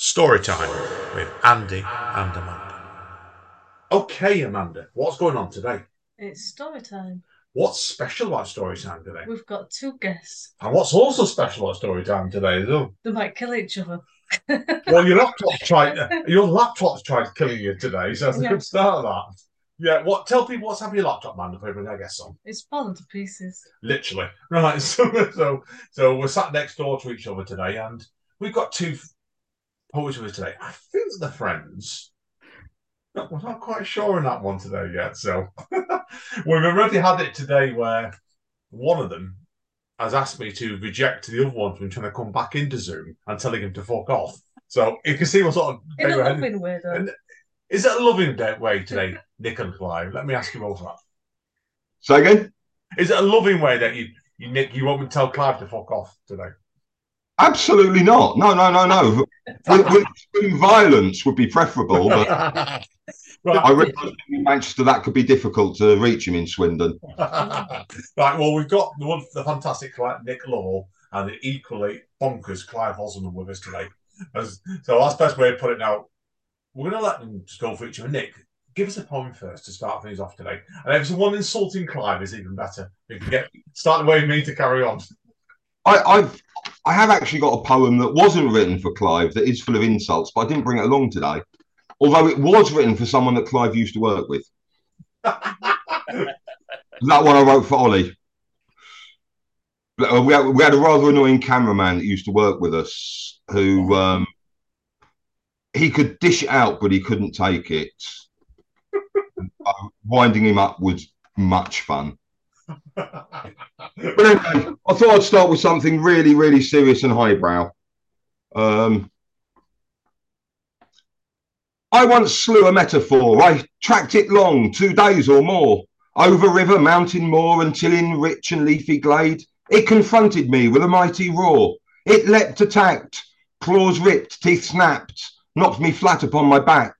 Story time with Andy and Amanda. Okay, Amanda, what's going on today? It's story time. What's special about story time today? We've got two guests. And what's also special about story time today, though? They might kill each other. Well, your laptop's tried. Your laptop's tried killing you today, so that's a good start of that. Yeah, what? Tell people what's happening with your laptop, man. Before we bring our guests on. It's fallen to pieces. Literally, right? So, so, so we're sat next door to each other today, and we've got two f- poets with today. I think they're friends. No, We're not quite sure on that one today yet. So we've already had it today where one of them has asked me to reject the other one from trying to come back into Zoom and telling him to fuck off. So you can see what sort of In a loving way, though. Is that a loving day- way today, Nick and Clive? Let me ask you both that. Say again? Is it a loving way that you, you Nick, you want me to tell Clive to fuck off today? Absolutely not. No, no, no, no. with, with extreme violence would be preferable, but I right, realise in Manchester that could be difficult to reach him in Swindon. right. Well, we've got the one, the fantastic Nick Law and the equally bonkers Clive Oseman with us today. As, so that's the best way to put it. Now we're going to let them just go for each other. Nick, give us a poem first to start things off today. And if it's one insulting Clive, is even better. We can get start the way me to carry on. I, I've I have actually got a poem that wasn't written for Clive that is full of insults, but I didn't bring it along today. Although it was written for someone that Clive used to work with. That one I wrote for Ollie. Uh, We had, we had a rather annoying cameraman that used to work with us who um, he could dish it out, but he couldn't take it. Uh, Winding him up was much fun. But anyway, I thought I'd start with something really, really serious and highbrow. Um, I once slew a metaphor. I tracked it long, two days or more, over river, mountain, moor, until in rich and leafy glade it confronted me with a mighty roar. It leapt, attacked, claws ripped, teeth snapped, knocked me flat upon my back.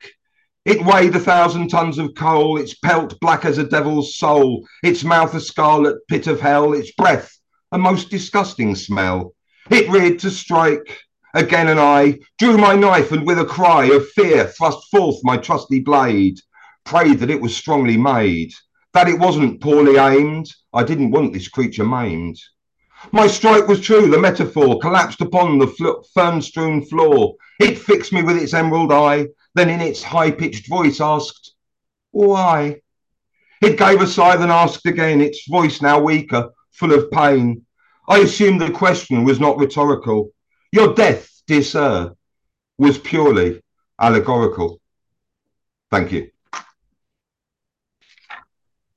It weighed a thousand tons of coal, its pelt black as a devil's soul, its mouth a scarlet pit of hell, its breath a most disgusting smell. It reared to strike. Again, and I drew my knife and with a cry of fear thrust forth my trusty blade. Prayed that it was strongly made, that it wasn't poorly aimed. I didn't want this creature maimed. My strike was true, the metaphor collapsed upon the fern strewn floor. It fixed me with its emerald eye, then in its high pitched voice asked, Why? It gave a sigh, then asked again, its voice now weaker, full of pain. I assumed the question was not rhetorical. Your death, dear sir, was purely allegorical. Thank you.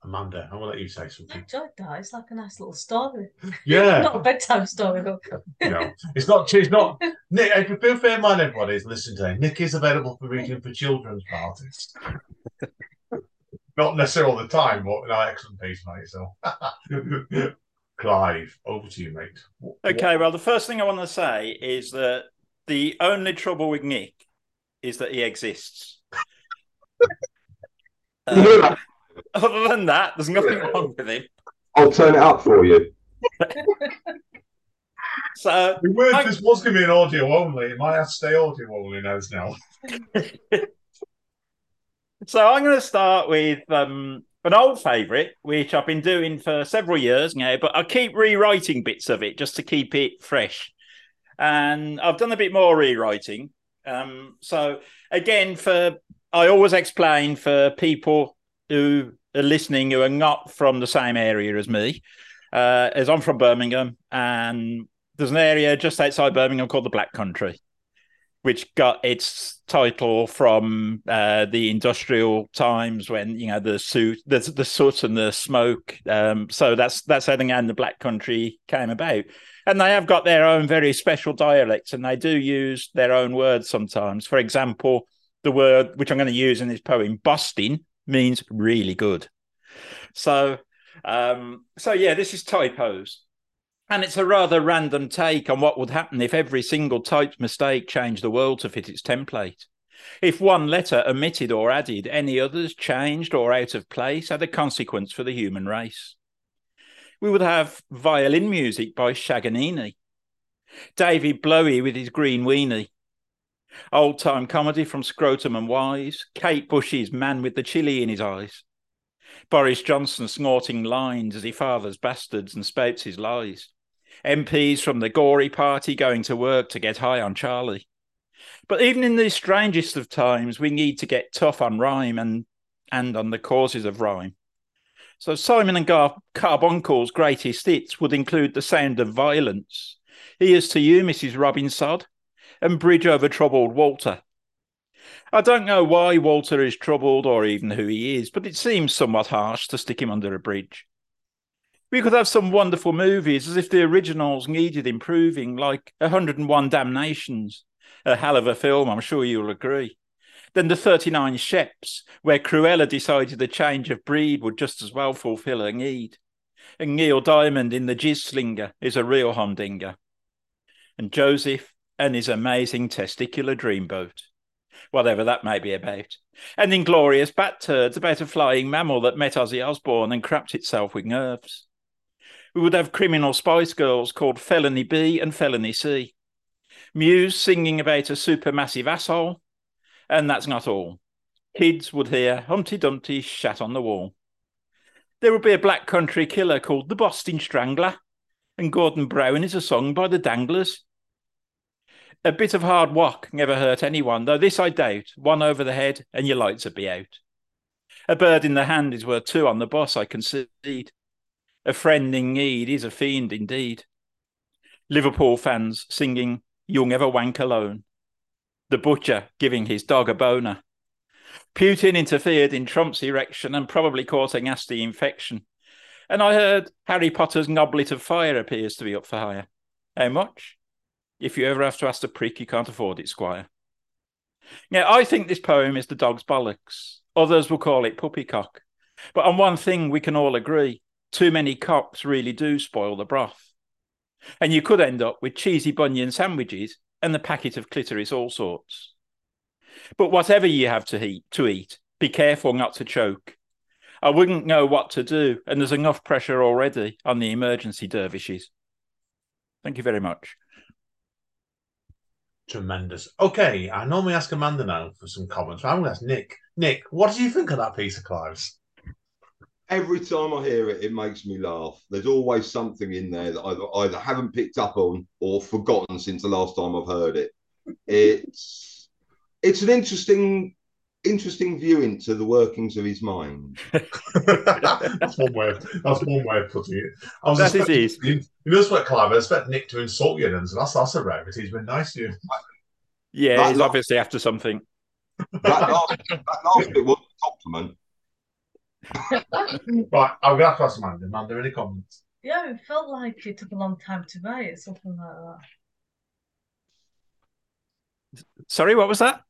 Amanda, I will let you say I something. enjoyed that. It's like a nice little story. Yeah, Not a bedtime story, though. you know, it's not. It's not. Nick, if you feel fair in mind, everybody is listening today. Nick is available for reading for children's parties. not necessarily all the time, but no, excellent piece, mate. So, Clive, over to you, mate. What- Okay, well, the first thing I want to say is that the only trouble with Nick is that he exists. Uh, other than that, there's nothing wrong with him. I'll turn it up for you. So, The word I- this was going to be an audio only. It might have to stay audio only knows now. so I'm going to start with um, an old favourite, which I've been doing for several years now, but I keep rewriting bits of it just to keep it fresh. And I've done a bit more rewriting. Um, so again, for I always explain for people who are listening who are not from the same area as me, uh, as I'm from Birmingham, and there's an area just outside Birmingham called the Black Country which got its title from uh, the industrial times when you know the soot, the, the soot and the smoke. Um, so that's that's how the name the Black Country came about. And they have got their own very special dialects, and they do use their own words sometimes. For example, the word which I'm going to use in this poem, "busting," means really good. So, um, so yeah, this is typos. And it's a rather random take on what would happen if every single typed mistake changed the world to fit its template. If one letter omitted or added, any others changed or out of place had a consequence for the human race. We would have violin music by Shaganini, David Blowie with his green weenie, Old time comedy from Scrotum and Wise, Kate Bush's man with the chili in his eyes, Boris Johnson snorting lines as he fathers bastards and spouts his lies, MPs from the gory party going to work to get high on Charlie. But even in the strangest of times, we need to get tough on rhyme and, and on the causes of rhyme. So Simon and Gar- Carbuncle's greatest hits would include The Sound of Violence, Here's to You, Mrs. Robin Sod, and Bridge Over Troubled Walter. I don't know why Walter is troubled or even who he is, but it seems somewhat harsh to stick him under a bridge. We could have some wonderful movies as if the originals needed improving, like 101 Damnations, a hell of a film, I'm sure you'll agree. Then the 39 Sheps, where Cruella decided a change of breed would just as well fulfill her need. And Neil Diamond in The Jizz Slinger is a real humdinger. And Joseph and his amazing testicular dreamboat, whatever that may be about. And Inglorious Bat Turds about a flying mammal that met Ozzy Osbourne and crapped itself with nerves. We would have criminal Spice Girls called Felony B and Felony C. Muse singing about a supermassive asshole, and that's not all. Kids would hear Humpty Dumpty shat on the wall. There would be a black country killer called the Boston Strangler, and Gordon Brown is a song by the Danglers. A bit of hard walk never hurt anyone, though this I doubt. One over the head, and your lights would be out. A bird in the hand is worth two on the boss, I concede. A friend in need is a fiend indeed. Liverpool fans singing, You'll never wank alone the butcher giving his dog a boner. Putin interfered in Trump's erection and probably caught a nasty infection. And I heard Harry Potter's Goblet of Fire appears to be up for hire. How much? If you ever have to ask the prick, you can't afford it, Squire. Now, I think this poem is the dog's bollocks. Others will call it puppycock. But on one thing we can all agree too many cocks really do spoil the broth. And you could end up with cheesy bunion sandwiches and the packet of clitoris all sorts. But whatever you have to eat, to eat, be careful not to choke. I wouldn't know what to do, and there's enough pressure already on the emergency dervishes. Thank you very much. Tremendous. Okay, I normally ask Amanda now for some comments. I'm going to ask Nick. Nick, what do you think of that piece of Clive's? Every time I hear it, it makes me laugh. There's always something in there that I either haven't picked up on or forgotten since the last time I've heard it. It's it's an interesting interesting view into the workings of his mind. that's one way. Of, that's one way of putting it. I was that is You, you know what, Clive? I expect Nick to insult you, and so that's that's a rarity. He's been nice to you. Yeah, That he's last- obviously after something. That last, that last bit was a compliment. Right, I'm going to have to ask Amanda. Amanda, any comments? Yeah, it felt like it took a long time to write it, something like that. Sorry, what was that?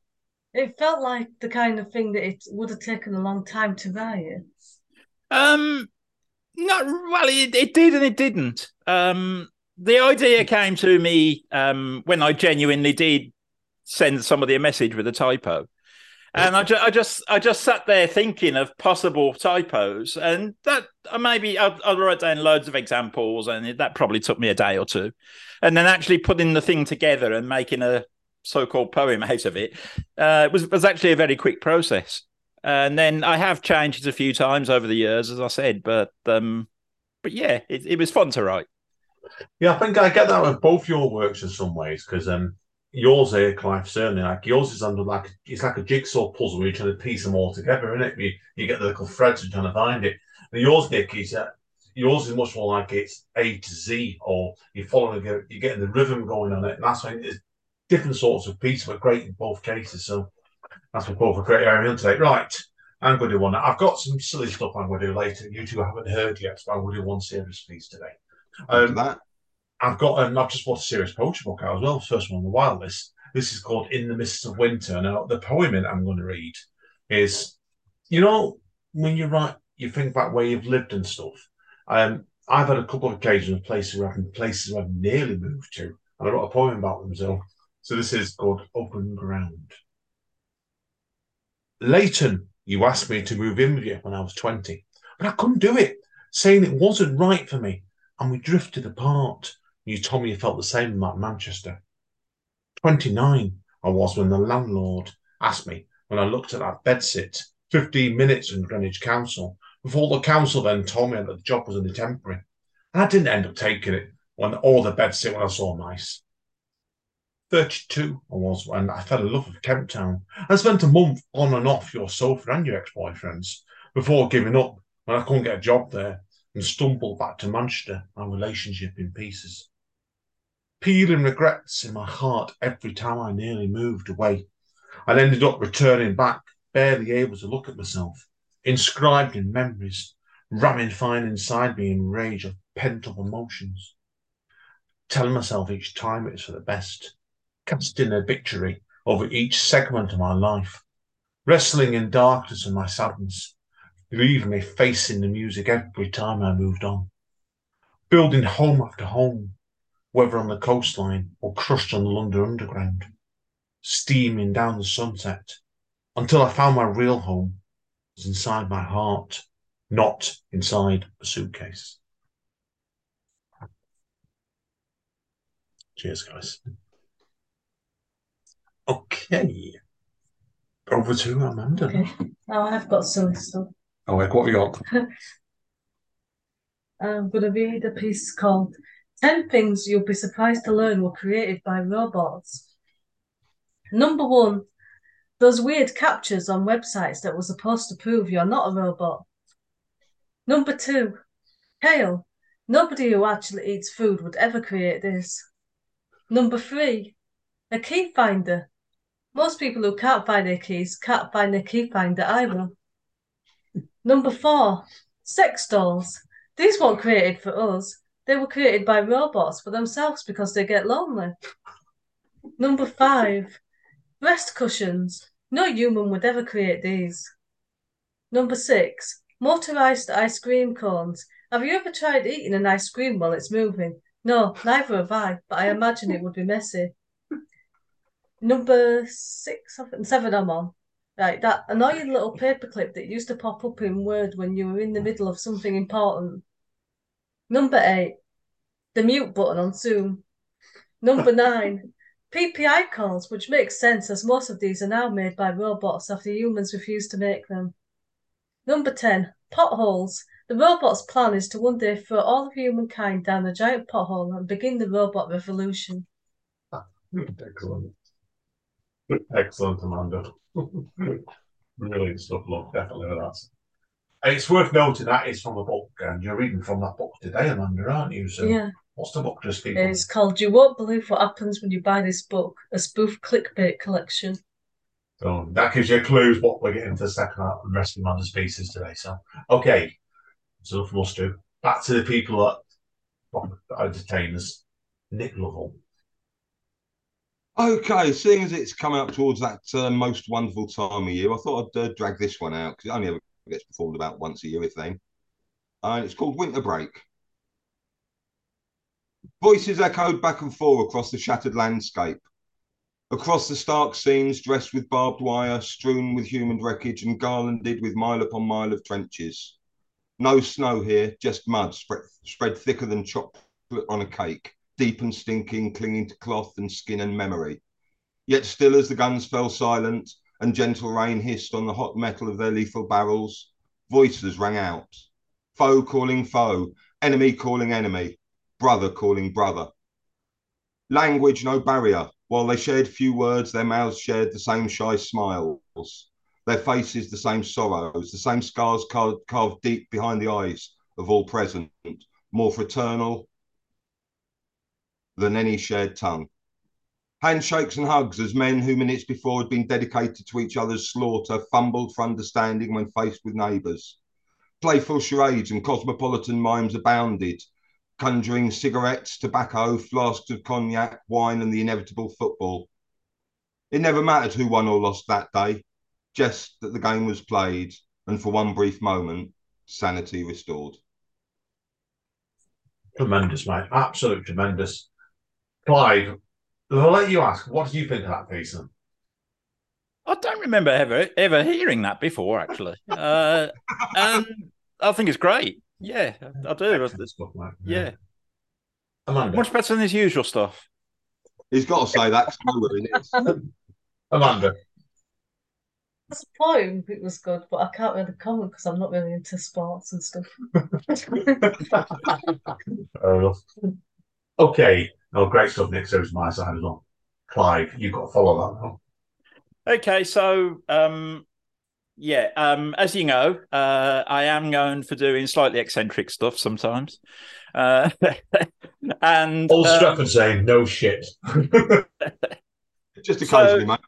It felt like the kind of thing that it would have taken a long time to write. Um, not well. It, it did and it didn't. Um, the idea came to me um, when I genuinely did send somebody a message with a typo, and I, ju- I just I just sat there thinking of possible typos, and that uh, maybe I'll, write down loads of examples, and it, that probably took me a day or two, and then actually putting the thing together and making a so-called poem out of it uh, was was actually a very quick process. And then I have changed it a few times over the years, as I said, but um, but yeah, it, it was fun to write. Yeah, I think I get that with both your works in some ways because um, yours here, Clive, certainly like yours is under like it's like a jigsaw puzzle where you're trying to piece them all together, isn't it? You, you get the little threads and trying to find it. And yours, Nick, is uh, yours is much more like it's A to Z, or you're following, you're getting the rhythm going on it, and that's why it's different sorts of pieces, but great in both cases. So that's what both for great area on today. Right. I'm going to do one. I've got some silly stuff I'm going to do later. You two haven't heard yet, so I'm going to do one serious piece today. Um, that, I've got, um, I've just bought a serious poetry book out as well. First one on the wild list. This is called In the Mists of Winter. Now, the poem in I'm going to read is, you know, when you write, you think about where you've lived and stuff. Um, I've had a couple of occasions of places where I've places where I've nearly moved to, and I wrote a poem about them. So, so this is called Open Ground. Leighton, you asked me to move in with you when I was 20, but I couldn't do it, saying it wasn't right for me, and we drifted apart. You told me you felt the same about Manchester. 29, I was when the landlord asked me when I looked at that bedsit 15 minutes in Greenwich Council before the council then told me that the job was only temporary. And I didn't end up taking it when all the bedsit when I saw mice. 32 I was when I fell in love with Kemp Town. I spent a month on and off your sofa and your ex-boyfriends before giving up when I couldn't get a job there and stumbled back to Manchester, our relationship in pieces. Peeling regrets in my heart every time I nearly moved away. I ended up returning back, barely able to look at myself, inscribed in memories, ramming ramifying inside me in rage of pent up emotions. Telling myself each time it's for the best, casting a victory over each segment of my life, wrestling in darkness and my sadness, leaving me facing the music every time I moved on, building home after home, whether on the coastline or crushed on the London Underground, steaming down the sunset until I found my real home was inside my heart, not inside a suitcase. Cheers, guys. Okay. Over to Amanda. Okay. Now oh, I've got silly stuff. Oh, like what have we got? I'm going to read a piece called 10 Things You'll Be Surprised to Learn Were Created by Robots. Number one, those weird CAPTCHAs on websites that were supposed to prove you're not a robot. Number two, kale. Nobody who actually eats food would ever create this. Number three, a key finder. Most people who can't find their keys can't find their key finder either. Number four, sex dolls. These weren't created for us. They were created by robots for themselves because they get lonely. Number five, breast cushions. No human would ever create these. Number six, motorized ice cream cones. Have you ever tried eating an ice cream while it's moving? No, neither have I, but I imagine it would be messy. Number six, and seven I'm on. Right, that annoying little paperclip that used to pop up in Word when you were in the middle of something important. Number eight, the mute button on Zoom. Number nine, PPI calls, which makes sense as most of these are now made by robots after humans refuse to make them. Number 10, potholes. The robot's plan is to one day throw all of humankind down a giant pothole and begin the robot revolution. Excellent. Hmm. Excellent, Amanda. Brilliant stuff, look, definitely with that. It's worth noting that is from a book, and you're reading from that book today, Amanda, aren't you? So Yeah, what's the book just keep it's called You Won't Believe What Happens When You Buy This Book, a spoof clickbait collection. So that gives you clues what we're getting for the second half and rest of Amanda's pieces today. So okay. So enough from us two. Back to the people that entertain us. Nick Lovell. Okay, seeing as it's coming up towards that uh, most wonderful time of year, I thought I'd uh, drag this one out because it only ever gets performed about once a year, if then. And it's called Winter Break. Voices echoed back and forth across the shattered landscape, across the stark scenes dressed with barbed wire, strewn with human wreckage, and garlanded with mile upon mile of trenches. No snow here, just mud spread, spread thicker than chocolate on a cake deep and stinking, clinging to cloth and skin and memory. Yet still as the guns fell silent and gentle rain hissed on the hot metal of their lethal barrels, voices rang out. Foe calling foe, enemy calling enemy, brother calling brother. Language no barrier. While they shared few words, their mouths shared the same shy smiles. Their faces the same sorrows, the same scars carved, deep behind the eyes of all present, more fraternal, than any shared tongue. Handshakes and hugs as men who minutes before had been dedicated to each other's slaughter fumbled for understanding when faced with neighbours. Playful charades and cosmopolitan mimes abounded, conjuring cigarettes, tobacco, flasks of cognac, wine, and the inevitable football. It never mattered who won or lost that day, just that the game was played, and for one brief moment, sanity restored. Tremendous, mate. Absolute tremendous. Clive, I'll let you ask, what do you think of that piece? Then? I don't remember ever ever hearing that before, actually. Uh, and I think it's great. Yeah, I do. Excellent stuff, mate. Yeah, Amanda. much better than his usual stuff. He's got to say that 'cause I know where it is. Amanda. As a poem, it was good, but I can't really comment because I'm not really into sports and stuff. Fair enough. Okay. No, great stuff, Nick. So it's my side as well. Clive, you've got to follow that now. Okay, so um, yeah, um, as you know, uh, I am known for doing slightly eccentric stuff sometimes, uh, and Old um, Stratford saying, no shit. Just So- occasionally, mate.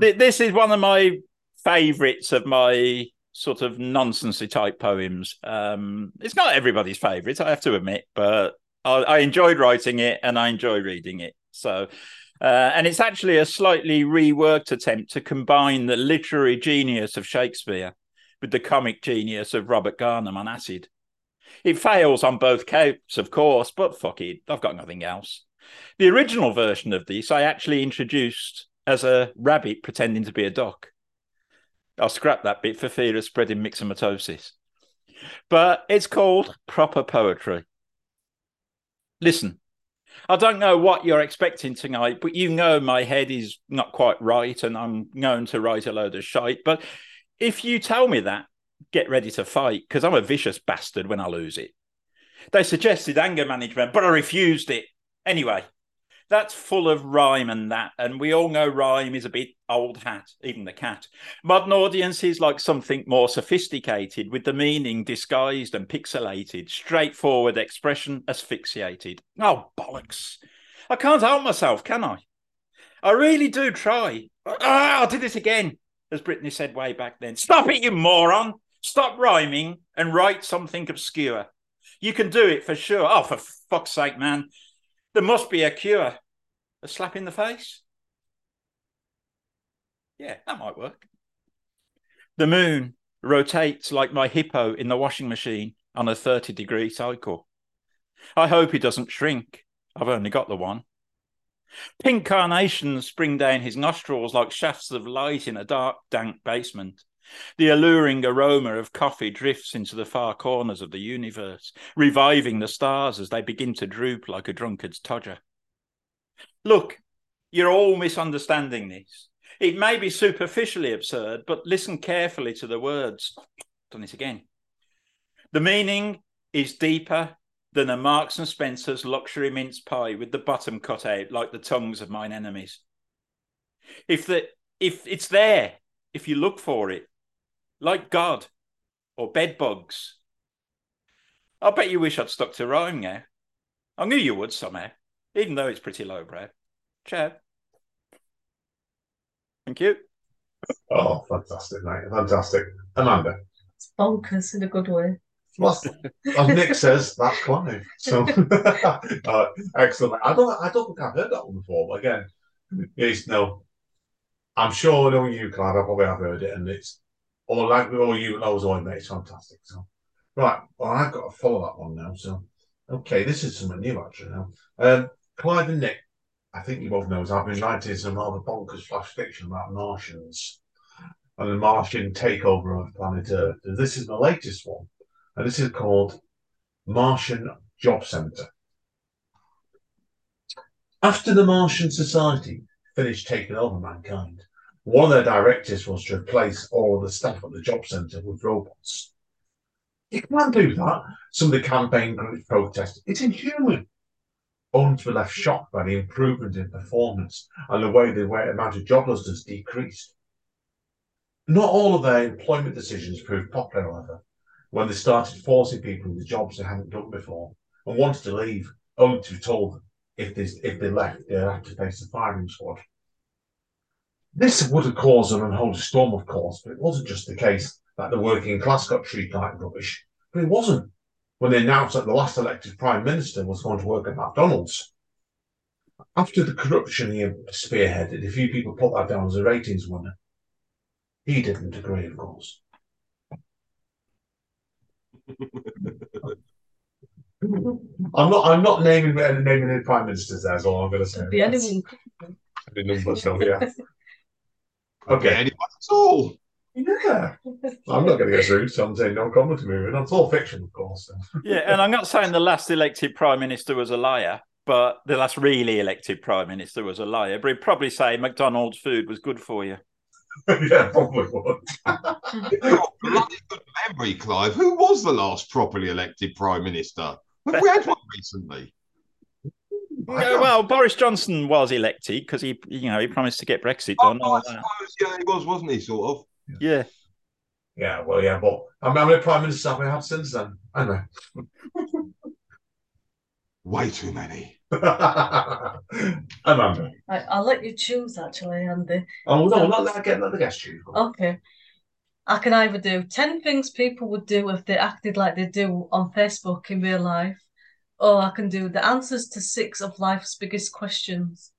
th- this is one of my favourites of my sort of nonsensy type poems. Um, it's not everybody's favourite, I have to admit, but I, I enjoyed writing it and I enjoy reading it. So, uh, and it's actually a slightly reworked attempt to combine the literary genius of Shakespeare with the comic genius of Robert Garnham on acid. It fails on both counts, of course, but fuck it, I've got nothing else. The original version of this I actually introduced as a rabbit pretending to be a duck. I'll scrap that bit for fear of spreading myxomatosis. But it's called proper poetry. Listen, I don't know what you're expecting tonight, but you know my head is not quite right and I'm known to write a load of shite. But if you tell me that, get ready to fight because I'm a vicious bastard when I lose it. They suggested anger management, but I refused it. Anyway, that's full of rhyme and that, and we all know rhyme is a bit old hat, even the cat. Modern audiences like something more sophisticated, with the meaning disguised and pixelated, straightforward expression asphyxiated. Oh, bollocks. I can't help myself, can I? I really do try. Ah, I did it again, as Britney said way back then. Stop it, you moron! Stop rhyming and write something obscure. You can do it for sure. Oh, for fuck's sake, man. There must be a cure. A slap in the face? Yeah, that might work. The moon rotates like my hippo in the washing machine on a 30 degree cycle. I hope he doesn't shrink. I've only got the one. Pink carnations spring down his nostrils like shafts of light in a dark, dank basement. The alluring aroma of coffee drifts into the far corners of the universe, reviving the stars as they begin to droop like a drunkard's todger. Look, you're all misunderstanding this. It may be superficially absurd, but listen carefully to the words. Done it again. The meaning is deeper than a Marks and Spencer's luxury mince pie with the bottom cut out like the tongues of mine enemies. If the if it's there, if you look for it, like God or bed bugs. I bet you wish I'd stuck to rhyme now. I knew you would somehow, even though it's pretty lowbrow. Ciao. Thank you. Oh, fantastic, mate. Fantastic. Amanda. It's bonkers in a good way. Well, as Nick says, that's Clive. So uh, excellent. I don't I don't think I've heard that one before, but again, it's no. I'm sure knowing you, Clive, I probably have heard it, and it's all like with all you knows all mate, it's fantastic. So right, well I've got to follow that one now. So okay, this is something new actually now. Um Clive and Nick, I think you both know I've been writing some rather bonkers flash fiction about Martians and the Martian takeover of planet Earth. And this is the latest one and this is called Martian Job Centre. After the Martian Society finished taking over mankind, one of their directives was to replace all of the staff at the job centre with robots. You can't do that. Some of the campaign groups protested. It's inhuman. Only were left shocked by the improvement in performance and the way the amount of joblessness decreased. Not all of their employment decisions proved popular, however when they started forcing people into jobs they hadn't done before and wanted to leave, only to be told if they, if they left, they'd have to face the firing squad. This would have caused an unholy storm, of course, but it wasn't just the case that the working class got treated like rubbish, but it wasn't when they announced that the last elected prime minister was going to work at McDonald's. After the corruption he spearheaded, a few people put that down as a ratings winner. He didn't agree, of course. I'm not. I'm not naming naming any prime ministers. That's all I'm going to say. Could be anyone. The number, so yeah. Okay, Okay. anyone at all. Yeah. I'm not going to get sued, so I'm saying no comment to moving. It's all fiction, of course. so. Yeah, and I'm not saying the last elected prime minister was a liar, but the last really elected prime minister was a liar. But he'd probably say McDonald's food was good for you. yeah, probably would. You've bloody good memory, Clive. Who was the last properly elected prime minister? Have we had one recently? Yeah, well, Boris Johnson was elected because he, you know, he promised to get Brexit Oh, done. I suppose, yeah, he was, wasn't he? Sort of. Yeah, Yeah, well, yeah, but I mean, how many prime ministers have we had since then? Anyway. Way too many. Amanda. I, I'll let you choose, actually, Andy. Oh, no, um, not that again, let the guest choose. Okay. I can either do 10 things people would do if they acted like they do on Facebook in real life, or I can do the answers to six of life's biggest questions.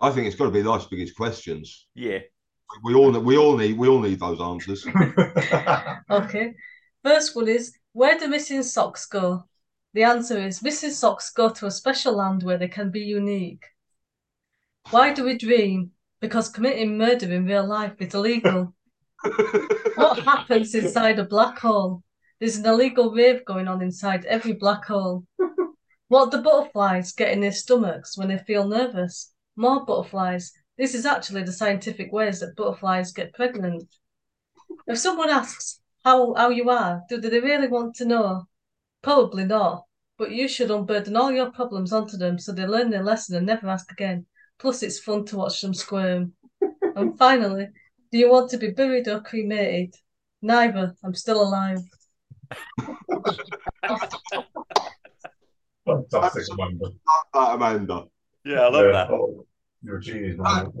I think it's got to be life's biggest questions. yeah. We all, we all need, we all need those answers. Okay. First one is where do missing socks go? The answer is missing socks go to a special land where they can be unique. Why do we dream? Because committing murder in real life is illegal. What happens inside a black hole? There's an illegal rave going on inside every black hole. What do butterflies get in their stomachs when they feel nervous? More butterflies. This is actually the scientific ways that butterflies get pregnant. If someone asks how, how you are, do they really want to know? Probably not. But you should unburden all your problems onto them so they learn their lesson and never ask again. Plus, it's fun to watch them squirm. and finally, do you want to be buried or cremated? Neither. I'm still alive. Fantastic, Amanda. that, Amanda. Yeah, I love Yeah, that. oh, you're a genius, man.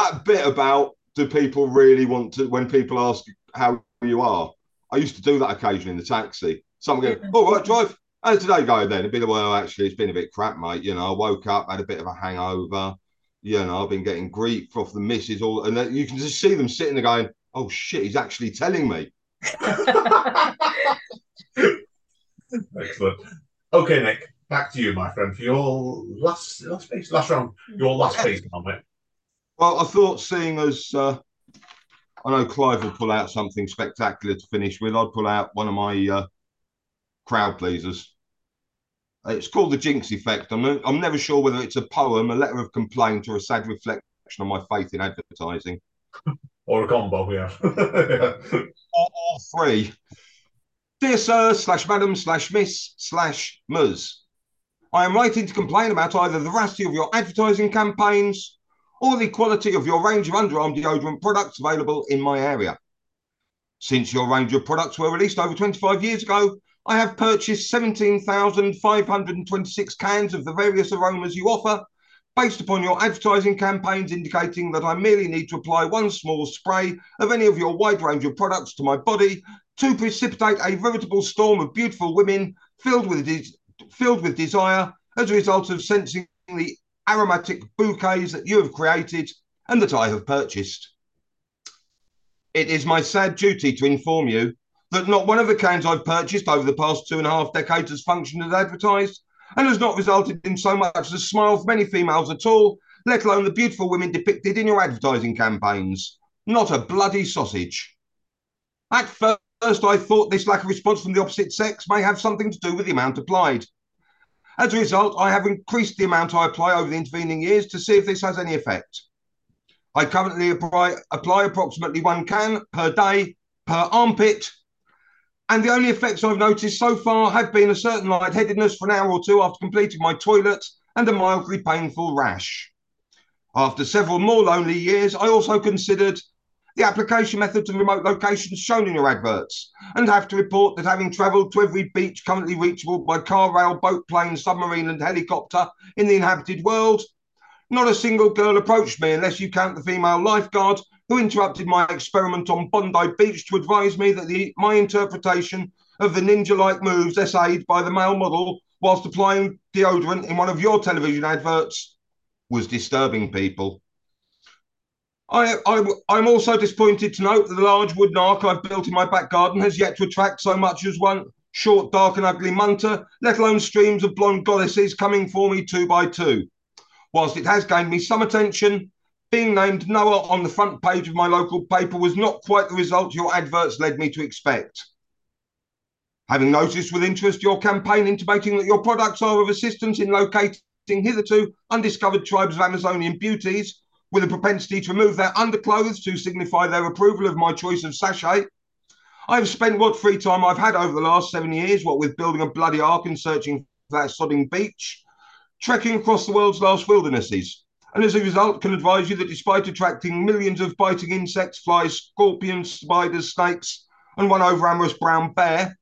That bit about do people really want to, when people ask how you are, I used to do that occasionally in the taxi. Someone go, all right, drive. How's today going then? It'd be like, well, actually, it's been a bit crap, mate. You know, I woke up, had a bit of a hangover. You know, I've been getting grief off the misses all, and you can just see them sitting there going, oh shit, he's actually telling me. Excellent. Okay, Nick, back to you, my friend, for your last last piece, last round, your last piece, it. Well, I thought seeing as uh, I know Clive will pull out something spectacular to finish with, I'd pull out one of my uh, crowd pleasers. It's called the Jinx Effect. I'm, I'm never sure whether it's a poem, a letter of complaint, or a sad reflection on my faith in advertising, Or a combo, yeah. all three. Dear Sir, slash Madam, slash Miss, slash Ms. I am writing to complain about either the veracity of your advertising campaigns or the quality of your range of underarm deodorant products available in my area. Since your range of products were released over 25 years ago, I have purchased 17,526 cans of the various aromas you offer, based upon your advertising campaigns indicating that I merely need to apply one small spray of any of your wide range of products to my body to precipitate a veritable storm of beautiful women filled with, filled with desire as a result of sensing the aromatic bouquets that you have created and that I have purchased. It is my sad duty to inform you that not one of the cans I've purchased over the past two and a half decades has functioned as advertised and has not resulted in so much as a smile for many females at all, let alone the beautiful women depicted in your advertising campaigns. Not a bloody sausage. At first, I thought this lack of response from the opposite sex may have something to do with the amount applied. As a result, I have increased the amount I apply over the intervening years to see if this has any effect. I currently apply, apply approximately one can per day per armpit, and the only effects I've noticed so far have been a certain lightheadedness for an hour or two after completing my toilet and a mildly painful rash. After several more lonely years, I also considered the application methods and remote locations shown in your adverts, and have to report that having travelled to every beach currently reachable by car, rail, boat, plane, submarine, and helicopter in the inhabited world, not a single girl approached me unless you count the female lifeguard who interrupted my experiment on Bondi Beach to advise me that the, my interpretation of the ninja like moves essayed by the male model whilst applying deodorant in one of your television adverts was disturbing people. I, I'm also disappointed to note that the large wooden ark I've built in my back garden has yet to attract so much as one short, dark, and ugly munter, let alone streams of blonde goddesses coming for me two by two. Whilst it has gained me some attention, being named Noah on the front page of my local paper was not quite the result your adverts led me to expect. Having noticed with interest your campaign intimating that your products are of assistance in locating hitherto undiscovered tribes of Amazonian beauties with a propensity to remove their underclothes to signify their approval of my choice of sachet, I've spent what free time I've had over the last seven years, what with building a bloody ark and searching for that sodding beach, trekking across the world's last wildernesses, and as a result can advise you that despite attracting millions of biting insects, flies, scorpions, spiders, snakes, and one over-amorous brown bear,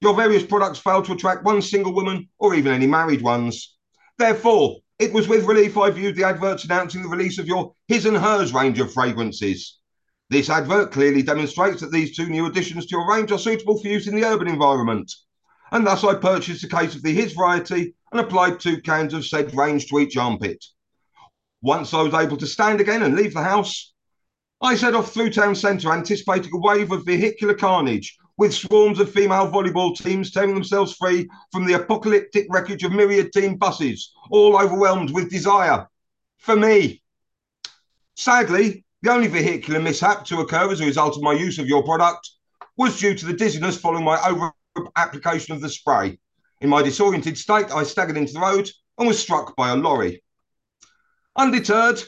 your various products fail to attract one single woman or even any married ones. Therefore, it was with relief I viewed the adverts announcing the release of your His and Hers range of fragrances. This advert clearly demonstrates that these two new additions to your range are suitable for use in the urban environment. And thus I purchased a case of the His variety and applied two cans of said range to each armpit. Once I was able to stand again and leave the house, I set off through town centre, anticipating a wave of vehicular carnage, with swarms of female volleyball teams tearing themselves free from the apocalyptic wreckage of myriad team buses, all overwhelmed with desire. For me. Sadly, the only vehicular mishap to occur as a result of my use of your product was due to the dizziness following my over application of the spray. In my disoriented state, I staggered into the road and was struck by a lorry. Undeterred,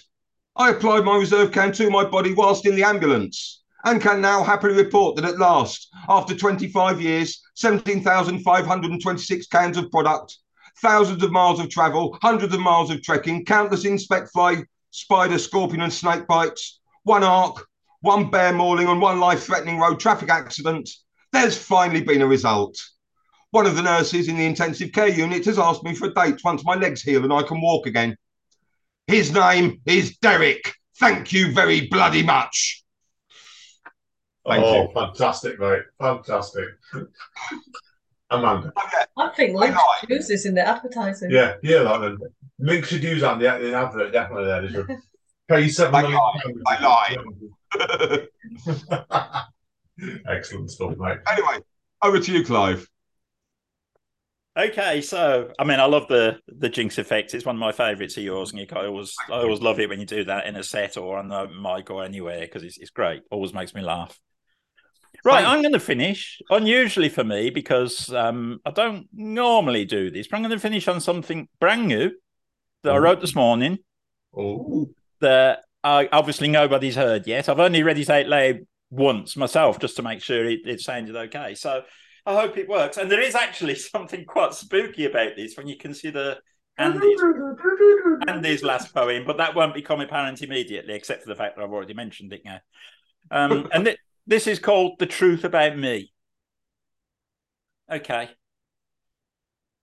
I applied my reserve can to my body whilst in the ambulance and can now happily report that at last, after 25 years, 17,526 cans of product, thousands of miles of travel, hundreds of miles of trekking, countless inspect fly, spider, scorpion, and snake bites, one ark, one bear mauling, and one life threatening road traffic accident, there's finally been a result. One of the nurses in the intensive care unit has asked me for a date once my legs heal and I can walk again. His name is Derek. Thank you very bloody much. Thank oh, you. fantastic, mate. Fantastic. Amanda. I think Lynx should use this in the advertising. Yeah, yeah, that then. Lynx should use that in the, in the advert, definitely there. Pay seven I million. Lie. I lie. Excellent stuff, mate. Anyway, over to you, Clive. Okay, so I mean, I love the the jinx effect. It's one of my favourites of yours, Nick. I always I always love it when you do that in a set or on the mic or anywhere because it's it's great. Always makes me laugh. Right, I'm going to finish unusually for me because um, I don't normally do this, but I'm going to finish on something brand new that I wrote this morning. Oh that uh, obviously nobody's heard yet. I've only read it out loud once myself just to make sure it, it sounded okay. So I hope it works. And there is actually something quite spooky about this when you consider Andy's, Andy's last poem, but that won't become apparent immediately, except for the fact that I've already mentioned it now. Um, and th- this is called The Truth About Me. Okay.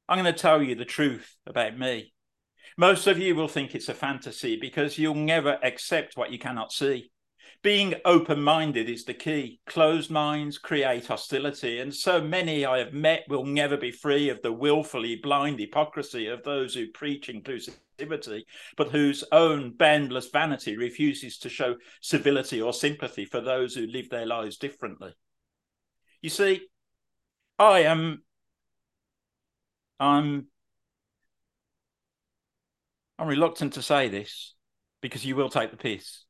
I'm going to tell you the truth about me. Most of you will think it's a fantasy because you'll never accept what you cannot see. Being open minded is the key. Closed minds create hostility, and so many I have met will never be free of the willfully blind hypocrisy of those who preach inclusivity, but whose own boundless vanity refuses to show civility or sympathy for those who live their lives differently. You see, I am. I'm I'm reluctant to say this because you will take the piss.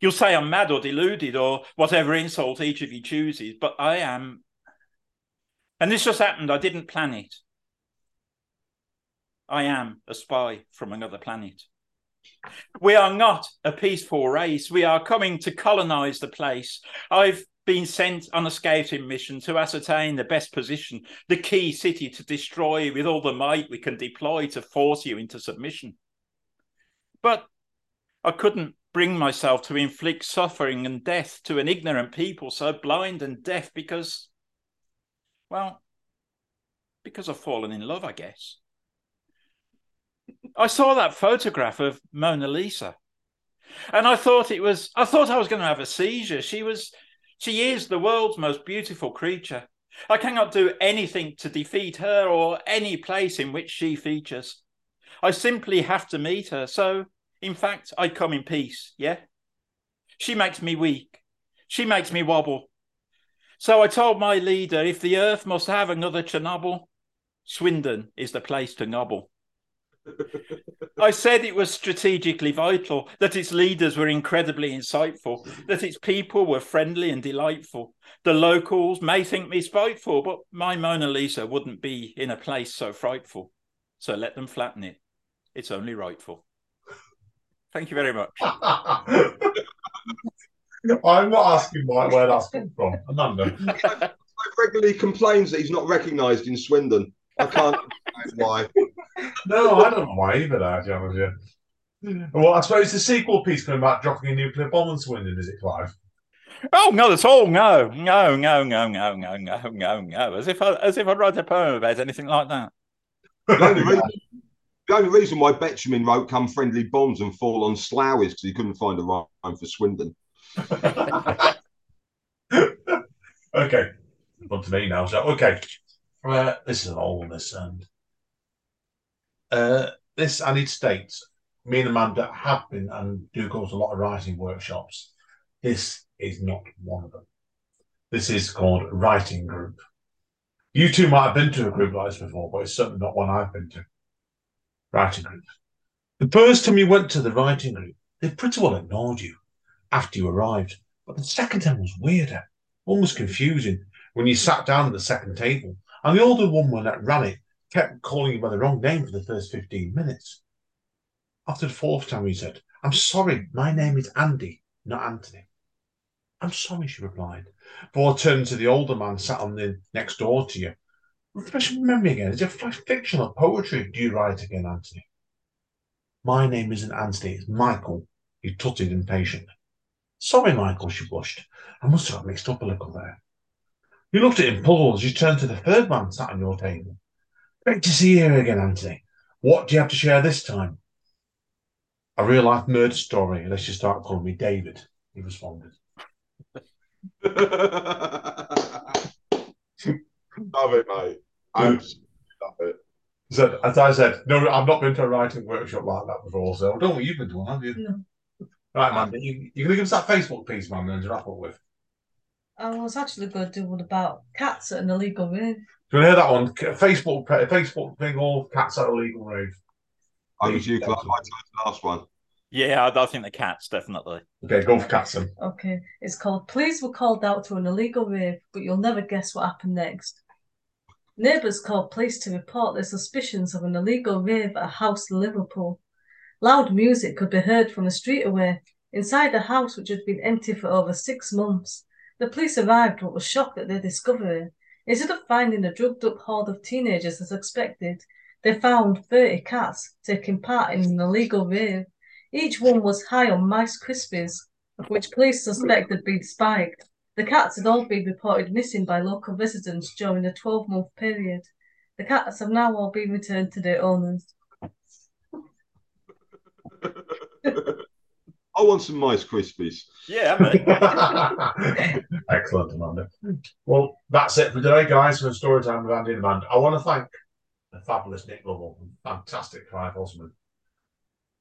You'll say I'm mad or deluded or whatever insult each of you chooses, but I am. And this just happened. I didn't plan it. I am a spy from another planet. We are not a peaceful race. We are coming to colonize the place. I've been sent on a scouting mission to ascertain the best position, the key city to destroy with all the might we can deploy to force you into submission. But I couldn't bring myself to inflict suffering and death to an ignorant people so blind and deaf because, well, because I've fallen in love, I guess. I saw that photograph of Mona Lisa and I thought it was, I thought I was going to have a seizure. She was she is the world's most beautiful creature. I cannot do anything to defeat her or any place in which she features. I simply have to meet her. So, in fact, I come in peace, yeah? She makes me weak. She makes me wobble. So I told my leader if the earth must have another Chernobyl, Swindon is the place to nobble. I said it was strategically vital, that its leaders were incredibly insightful, that its people were friendly and delightful. The locals may think me spiteful, but my Mona Lisa wouldn't be in a place so frightful. So let them flatten it. It's only rightful. Thank you very much. I'm not asking why, where that's come from. Amanda. He regularly complains that he's not recognised in Swindon. I can't understand why. No, I don't know why either, that, yeah. Well, I suppose the sequel piece coming about dropping a nuclear bomb on Swindon, is it, Clive? Oh, no, that's all. No, no, no, no, no, no, no, no, no. As if I, as if I'd write a poem about anything like that. The only, reason, the only reason why Betjeman wrote "Come friendly bombs and fall on slough" is because he couldn't find a rhyme for Swindon. okay, on to me now. So, okay, uh, this is an old this and uh, this I need states. Me and Amanda have been and do go to a lot of writing workshops. This is not one of them. This is called writing group. You two might have been to a group like this before, but it's certainly not one I've been to. Writing group. The first time you went to the writing group, they pretty well ignored you after you arrived. But the second time was weirder, almost confusing when you sat down at the second table and the older woman that ran it kept calling you by the wrong name for the first 15 minutes. After the fourth time, you said, I'm sorry, my name is Andy, not Anthony. I'm sorry, she replied, before turning to the older man sat on the next door to you. Refresh my memory again. Is it fiction or poetry do you write again, Anthony? My name isn't Anthony, it's Michael, he tutted impatiently. Sorry, Michael, she blushed. I must have got mixed up a little there. You looked at him puzzled as you turned to the third man sat on your table. Great to see you again, Anthony. What do you have to share this time? A real life murder story, unless you start calling me David, he responded. Love it, mate. Absolutely love it. So, as I said, no, I've not been to a writing workshop like that before, so don't worry, you've been to one, have you? No. Right, man, you, you're going to give us that Facebook piece, man, then to wrap up with. Oh, I was actually going to do one about cats at an illegal rave. Do you want to hear that one? Facebook, Facebook thing, all cats at a legal rave. I was you, Clive. I the last one. Yeah, I, I think the cats definitely. Okay, go for cats then. Okay, it's called Police were called out to an illegal rave, but you'll never guess what happened next. Neighbours called police to report their suspicions of an illegal rave at a house in Liverpool. Loud music could be heard from a street away, inside a house which had been empty for over six months. The police arrived but were shocked at their discovery. Instead of finding a drugged up horde of teenagers as expected, they found 30 cats taking part in an illegal rave. Each one was high on mice crispies, which police suspect had been spiked. The cats had all been reported missing by local residents during a 12 month period. The cats have now all been returned to their owners. I want some Mice Krispies. Yeah, mate. Excellent, Amanda. Well, that's it for today, guys, for Story Time with Andy and Amanda. I want to thank the fabulous Nick Lovell and fantastic Clive Oseman.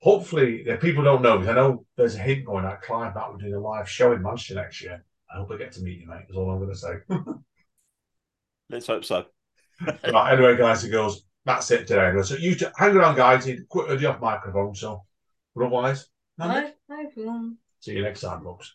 Hopefully, if people don't know, because I know there's a hint going out, Clive, that we're doing a live show in Manchester next year. I hope I get to meet you, mate, is all I'm going to say. Let's hope so. right, anyway, guys and girls, that's it today. So you t- hang around, guys. You quit the off microphone. So, but otherwise, Andy, Bye, bye everyone. see you next time, folks.